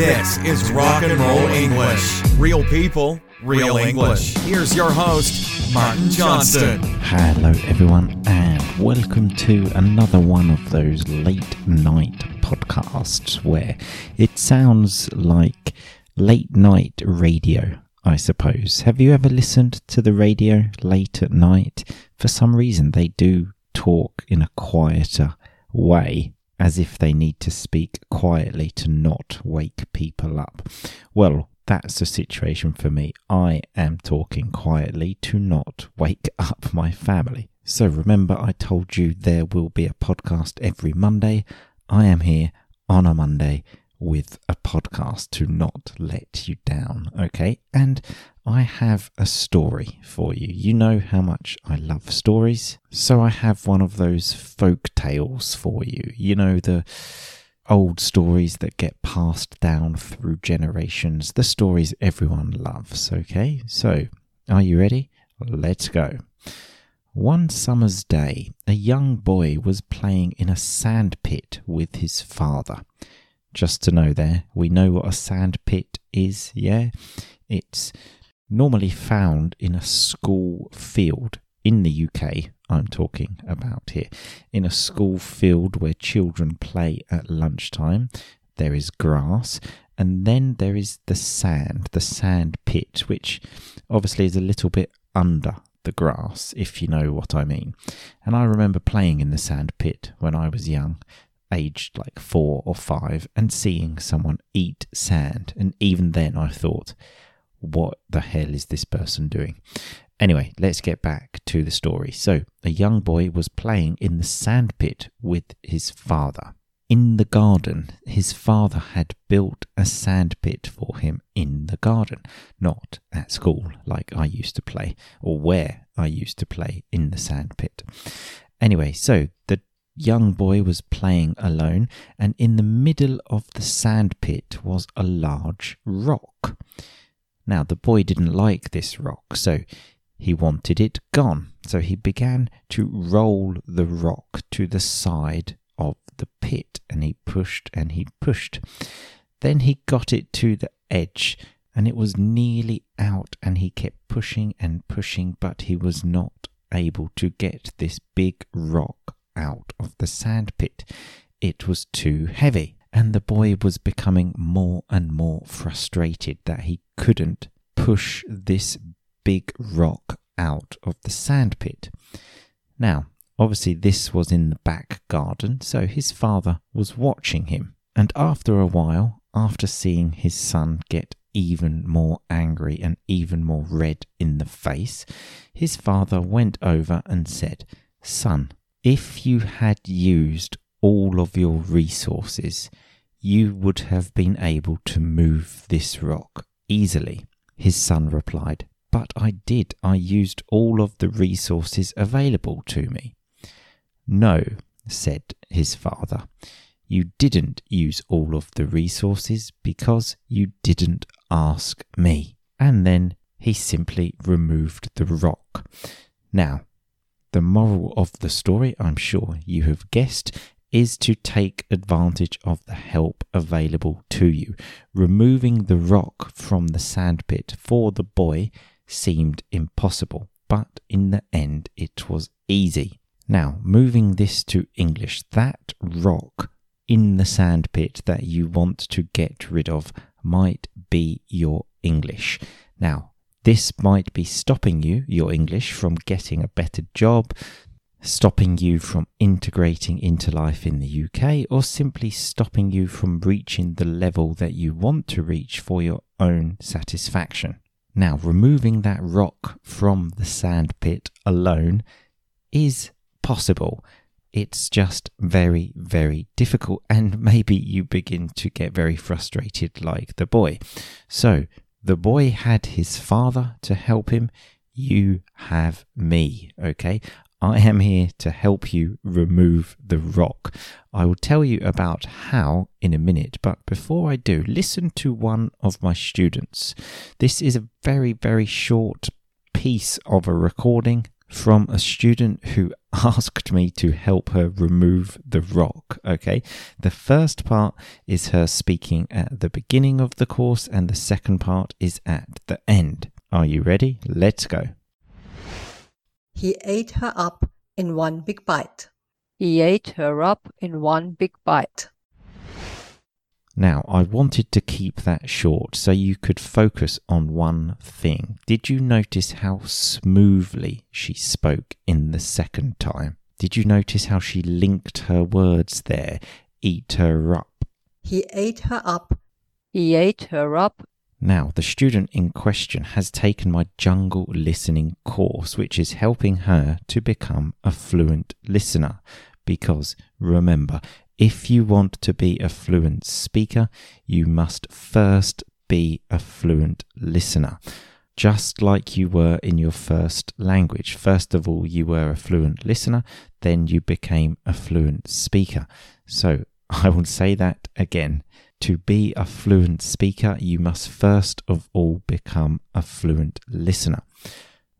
This is Rock and Roll English. Real people, real English. Here's your host, Martin Johnston. Hello, everyone, and welcome to another one of those late night podcasts where it sounds like late night radio, I suppose. Have you ever listened to the radio late at night? For some reason, they do talk in a quieter way as if they need to speak quietly to not wake people up. Well, that's the situation for me. I am talking quietly to not wake up my family. So remember, I told you there will be a podcast every Monday. I am here on a Monday with a podcast to not let you down, okay? And I have a story for you. You know how much I love stories, so I have one of those folk tales for you. You know, the old stories that get passed down through generations, the stories everyone loves, okay? So, are you ready? Let's go. One summer's day, a young boy was playing in a sandpit with his father. Just to know there, we know what a sandpit is, yeah? It's normally found in a school field in the UK. I'm talking about here. In a school field where children play at lunchtime, there is grass, and then there is the sand, the sand pit, which obviously is a little bit under the grass, if you know what I mean. And I remember playing in the sand pit when I was young, aged like four or five, and seeing someone eat sand. And even then, I thought, what the hell is this person doing? Anyway, let's get back to the story. So, a young boy was playing in the sand pit with his father. In the garden, his father had built a sand pit for him in the garden, not at school like I used to play, or where I used to play in the sand pit. Anyway, so the young boy was playing alone, and in the middle of the sand pit was a large rock. Now, the boy didn't like this rock, so he wanted it gone. So he began to roll the rock to the side of the pit, and he pushed and he pushed. Then he got it to the edge, and it was nearly out, and he kept pushing and pushing, but he was not able to get this big rock out of the sand pit. It was too heavy, and the boy was becoming more and more frustrated that he couldn't push this big rock out of the sand pit. Now, obviously, this was in the back garden, so his father was watching him. And after a while, after seeing his son get even more angry and even more red in the face, his father went over and said, Son, if you had used all of your resources, you would have been able to move this rock easily. His son replied, But I did. I used all of the resources available to me. No, said his father. You didn't use all of the resources because you didn't ask me. And then he simply removed the rock. Now, the moral of the story, I'm sure you have guessed, is to take advantage of the help available to you. Removing the rock from the sandpit for the boy seemed impossible, but in the end it was easy. Now, moving this to English, that rock in the sandpit that you want to get rid of might be your English. Now, this might be stopping you, your English, from getting a better job, stopping you from integrating into life in the UK, or simply stopping you from reaching the level that you want to reach for your own satisfaction. Now, removing that rock from the sandpit alone is possible. It's just very, very difficult, and maybe you begin to get very frustrated like the boy. So, the boy had his father to help him. You have me, okay? I am here to help you remove the rock. I will tell you about how in a minute, but before I do, listen to one of my students. This is a very, very short piece of a recording from a student who asked me to help her remove the rock. Okay. The first part is her speaking at the beginning of the course, and the second part is at the end. Are you ready? Let's go. He ate her up in one big bite. He ate her up in one big bite. Now, I wanted to keep that short so you could focus on one thing. Did you notice how smoothly she spoke in the second time? Did you notice how she linked her words there? Eat her up. He ate her up. He ate her up. Now, the student in question has taken my jungle listening course, which is helping her to become a fluent listener. Because remember, if you want to be a fluent speaker, you must first be a fluent listener. Just like you were in your first language. First of all, you were a fluent listener, then you became a fluent speaker. So I will say that again. To be a fluent speaker, you must first of all become a fluent listener.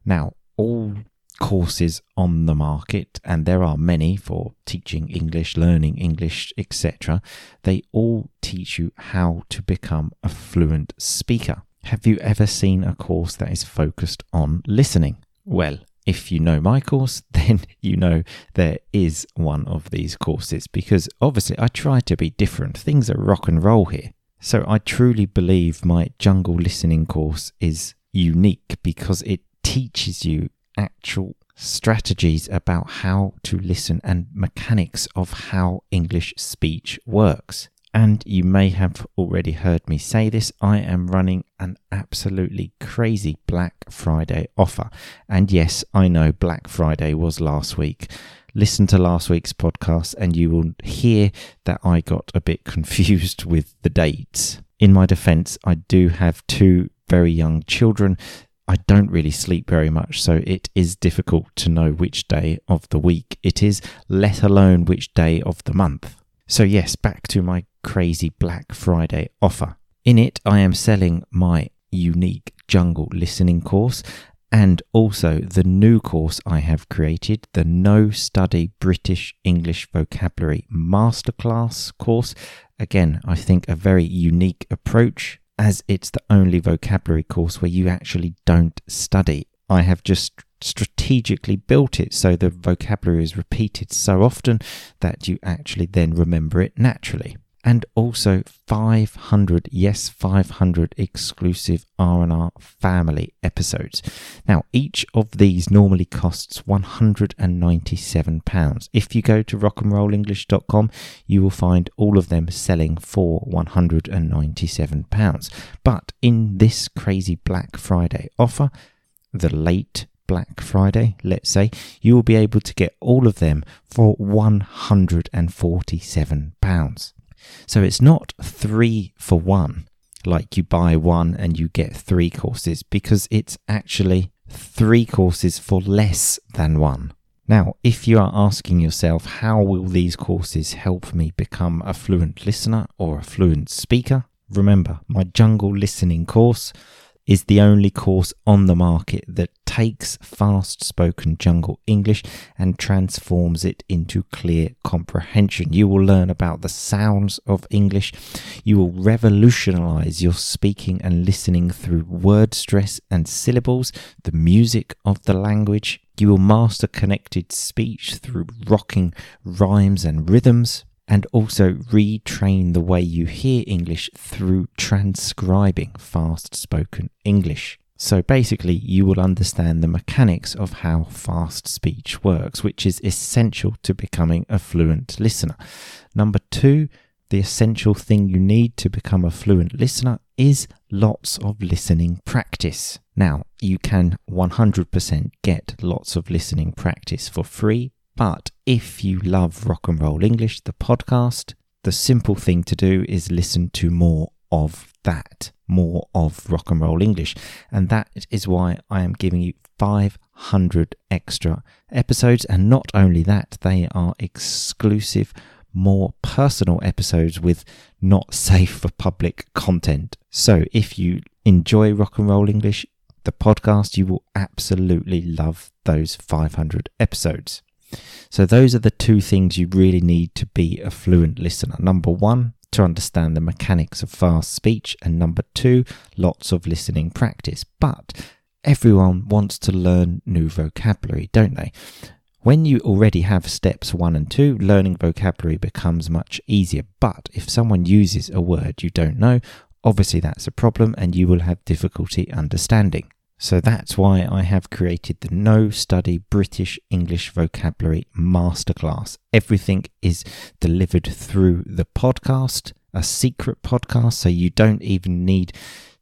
Now, all courses on the market, and there are many for teaching English, learning English, etc., they all teach you how to become a fluent speaker. Have you ever seen a course that is focused on listening? Well, if you know my course, then you know there is one of these courses because obviously I try to be different. Things are rock and roll here. So I truly believe my jungle listening course is unique because it teaches you actual strategies about how to listen and mechanics of how English speech works. And you may have already heard me say this I am running an absolutely crazy Black Friday offer. And yes, I know Black Friday was last week. Listen to last week's podcast and you will hear that I got a bit confused with the dates. In my defense, I do have two very young children I don't really sleep very much, so it is difficult to know which day of the week it is, let alone which day of the month. So, yes, back to my crazy Black Friday offer. In it, I am selling my unique jungle listening course and also the new course I have created, the No Study British English Vocabulary Masterclass course. Again, I think a very unique approach as it's the only vocabulary course where you actually don't study. I have just strategically built it so the vocabulary is repeated so often that you actually then remember it naturally and also 500 yes 500 exclusive r&r family episodes. Now each of these normally costs 197 pounds. If you go to rockandrollenglish.com you will find all of them selling for 197 pounds. But in this crazy black friday offer the late Black Friday, let's say, you will be able to get all of them for £147. So it's not three for one, like you buy one and you get three courses, because it's actually three courses for less than one. Now, if you are asking yourself, how will these courses help me become a fluent listener or a fluent speaker? Remember, my jungle listening course is the only course on the market that takes fast spoken jungle English and transforms it into clear comprehension. You will learn about the sounds of English. You will revolutionize your speaking and listening through word stress and syllables, the music of the language. You will master connected speech through rocking rhymes and rhythms and also retrain the way you hear English through transcribing fast spoken English. So basically, you will understand the mechanics of how fast speech works, which is essential to becoming a fluent listener. Number two, the essential thing you need to become a fluent listener is lots of listening practice. Now, you can 100% get lots of listening practice for free but if you love Rock and Roll English, the podcast, the simple thing to do is listen to more of that, more of Rock and Roll English. And that is why I am giving you 500 extra episodes. And not only that, they are exclusive, more personal episodes with not safe for public content. So if you enjoy Rock and Roll English, the podcast, you will absolutely love those 500 episodes. So, those are the two things you really need to be a fluent listener. Number one, to understand the mechanics of fast speech, and number two, lots of listening practice. But everyone wants to learn new vocabulary, don't they? When you already have steps one and two, learning vocabulary becomes much easier. But if someone uses a word you don't know, obviously that's a problem and you will have difficulty understanding. So that's why I have created the No Study British English Vocabulary Masterclass. Everything is delivered through the podcast, a secret podcast, so you don't even need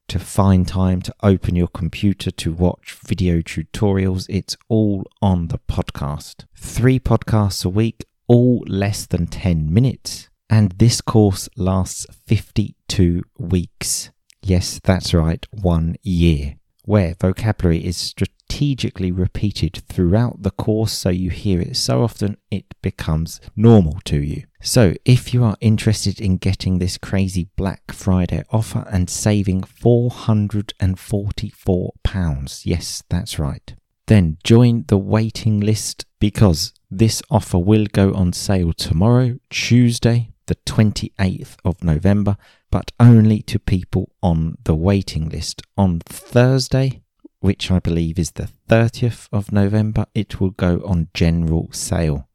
to find time to open your computer to watch video tutorials. It's all on the podcast. Three podcasts a week, all less than 10 minutes. And this course lasts 52 weeks. Yes, that's right, one year where vocabulary is strategically repeated throughout the course so you hear it so often it becomes normal to you. So, if you are interested in getting this crazy Black Friday offer and saving £444, yes, that's right, then join the waiting list because this offer will go on sale tomorrow, Tuesday, the 28th of November, but only to people on the waiting list. On Thursday, which I believe is the 30th of November, it will go on general sale.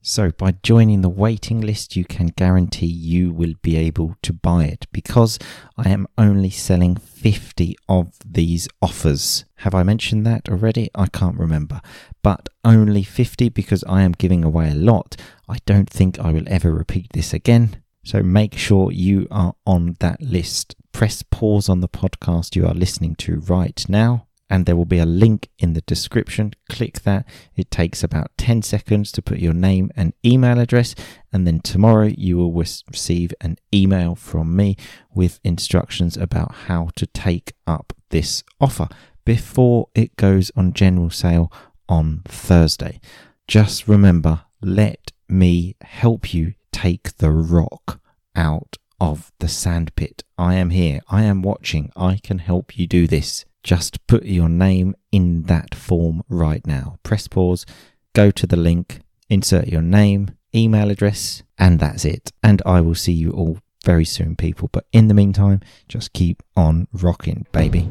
So, by joining the waiting list, you can guarantee you will be able to buy it because I am only selling 50 of these offers. Have I mentioned that already? I can't remember. But only 50 because I am giving away a lot. I don't think I will ever repeat this again. So, make sure you are on that list. Press pause on the podcast you are listening to right now and there will be a link in the description. Click that. It takes about 10 seconds to put your name and email address, and then tomorrow you will receive an email from me with instructions about how to take up this offer before it goes on general sale on Thursday. Just remember, let me help you take the rock out of the sandpit. I am here. I am watching. I can help you do this. Just put your name in that form right now. Press pause, go to the link, insert your name, email address, and that's it. And I will see you all very soon, people. But in the meantime, just keep on rocking, baby.